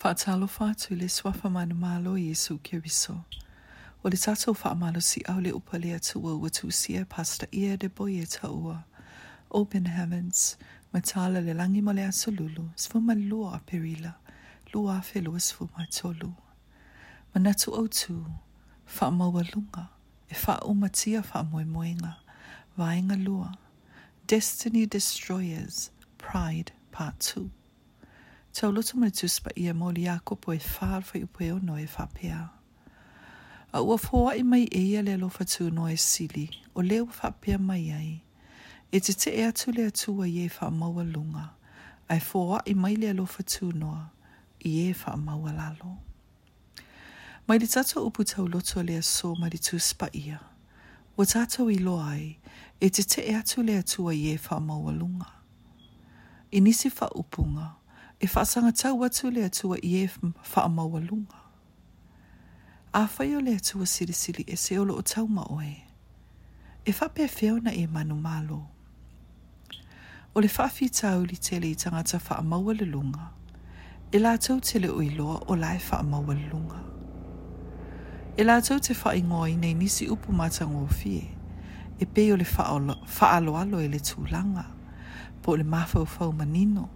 Faatalofa tu le swafa manu malo Yesu kiriso. O le tatou whaamalo si au le tu atua ua tūsia pasta ia de boie taua. Open heavens, matala le langi mo le aso lulu, sfuma lua a perila, lua a whelua sfuma tolu. Manatu au tū, whaamaua lunga, e whaaumatia moenga, vaenga lua. Destiny Destroyers, Pride Part 2. Te o loto mai tuspa ia mo li a kopo e whaar fai upo no e, e whapea. A ua fōa i mai e ia le lofa tū no e sili, o leo whapea mai ai. E te te ea e tu lea tua i e wha maua lunga, ai fōa i mai lea lofa tū no i e wha maua lalo. Mai li tato upu tau loto lea so mai li tūspa ia. Wa tato i loa ai, e te te ea tu lea tua i e, e wha maua lunga. I nisi wha upunga, e whaasanga tau atu le atua i e whaamaua lunga. A whai o le atua sirisiri e se olo o tau maoe. E whapea feo na e manu malo. O le whaafi tau li tele i tangata whaamaua e le lunga. E la tau tele o iloa o lai whaamaua le lunga. E la tau te whai ngoi nei nisi upu matango fie. E pe o le whaalo alo e le tūlanga. Po le mafau fau manino. Po le mafau fau manino.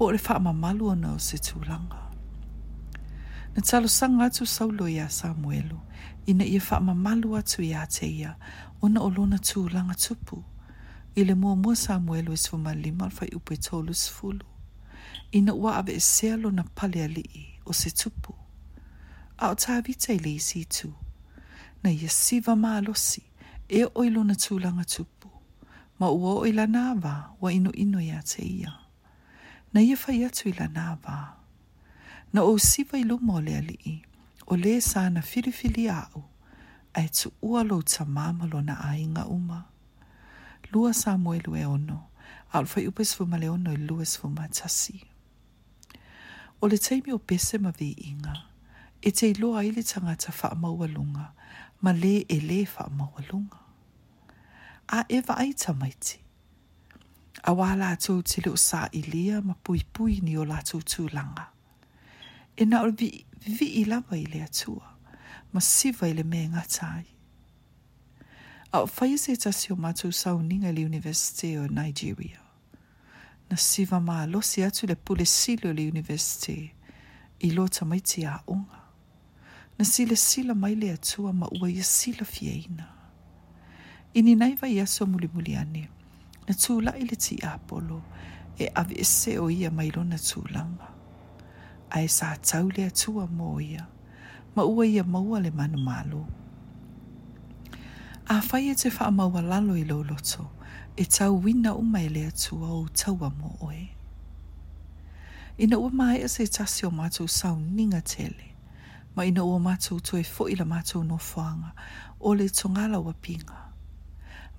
po le wha ma malua nao se langa. Na talo sanga tu saulo ya Samuelu, ina ia fa ma malua atu ya te ia, ona olona tūlanga tupu. Ile mua mua Samuelu is e fuma lima alfa upe tolu sfulu. Ina ua ave e sealo na pale alii o se tupu. A o tāwita i le isi tu. Na ia siva si e o tu langa tupu. Ma ua ilanava wa inu inu ya te ia na ye fa i lana avā na o siva ilu mole ali i, o le sa na filifili a'u ae tu'ua lou tamā ma na ainga uma lua sa ilu e ono al fa le faiupesefuma le ono i luesefuma tasi o le taimi o pese ma inga, e te a ili le tagata fa'amaualuga ma le e lē fa'amaualuga a e va'ai maiti, Awa tu te sa sā i ma pui pui ni o tu langa. E na o vi, vi i lawa i lea tua, ma siva i le ngatai. A o fai se si o sa uninga le Universite o Nigeria. Na ma mā losi atu le pule silo le Universite i lo tamaiti a unga. Na sile sila mai le atua ma ua ia sila fieina. Ini naiva ia so muli muli anea. na tūla i ti apolo e avi e se o ia mailo na tūlanga. A e sa tau le atua mō ia, ma ua ia maua le manu malo. A whai e te wha maua lalo i loloto, e tau wina o mai le atua o taua mō oe. Ina ua mai e se tasi o mātou sau ninga tele, ma ina ua mātou toe fo i la mātou no whanga, o le tongala wa pinga.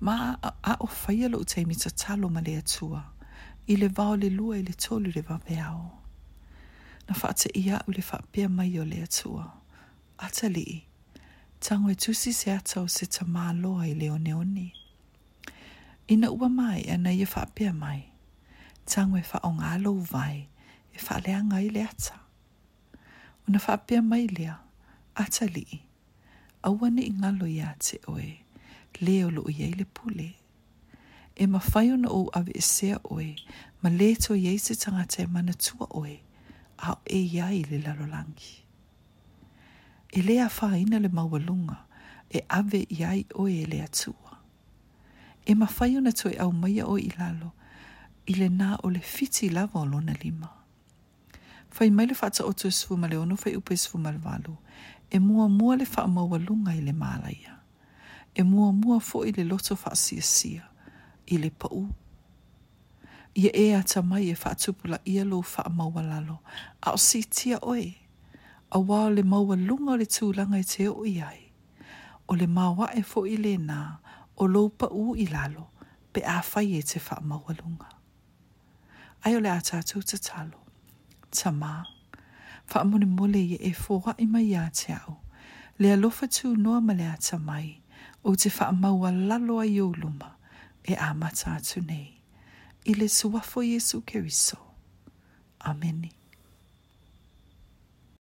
a o faia lo te mi tatalo ma le atua, i le vau le lua i le tolu le vaveao. Na wha te ia u le pia mai o le atua. Atali, tango e tusi se o se ta loa i le one one. Ina ua mai ana i e pia mai. Tango e wha o ngā lou vai, e wha leanga i le ata. Una pia mai lea, li, awane i ngalo ia te oe. leo lo i le pule. E ma fai ona o ave e sea oe, ma leto i se tangata e mana tua oe, a e iai le lalolangi. E lea faa ina le maualunga, e ave iai oe e lea tua. E ma fai ona toi au maia o i lalo, i le nā o le fiti lava o lona lima. Fai mai le fata o tu sfu ma le ono fai upe sfu ma le valu, e mua mua le faa maualunga i le malaia. ia e mua mua fo i le loto wha sia sia, i le pa'u. Ia e ata mai e wha tupula ia lo wha maua lalo, a o si tia oe, a wao le maua lunga le tūlanga i te o iai, o le maua e fo i le nā, o lo pa'u i lalo, pe a whai e te wha maua lunga. Ai o le ata atu te talo, ta mā, wha mole i e fo i mai a te au, le alofa tū noa ma le ata mai, o te whaamaua lalo ai oluma e amata atu nei. I le suafo Yesu Keriso. Ameni.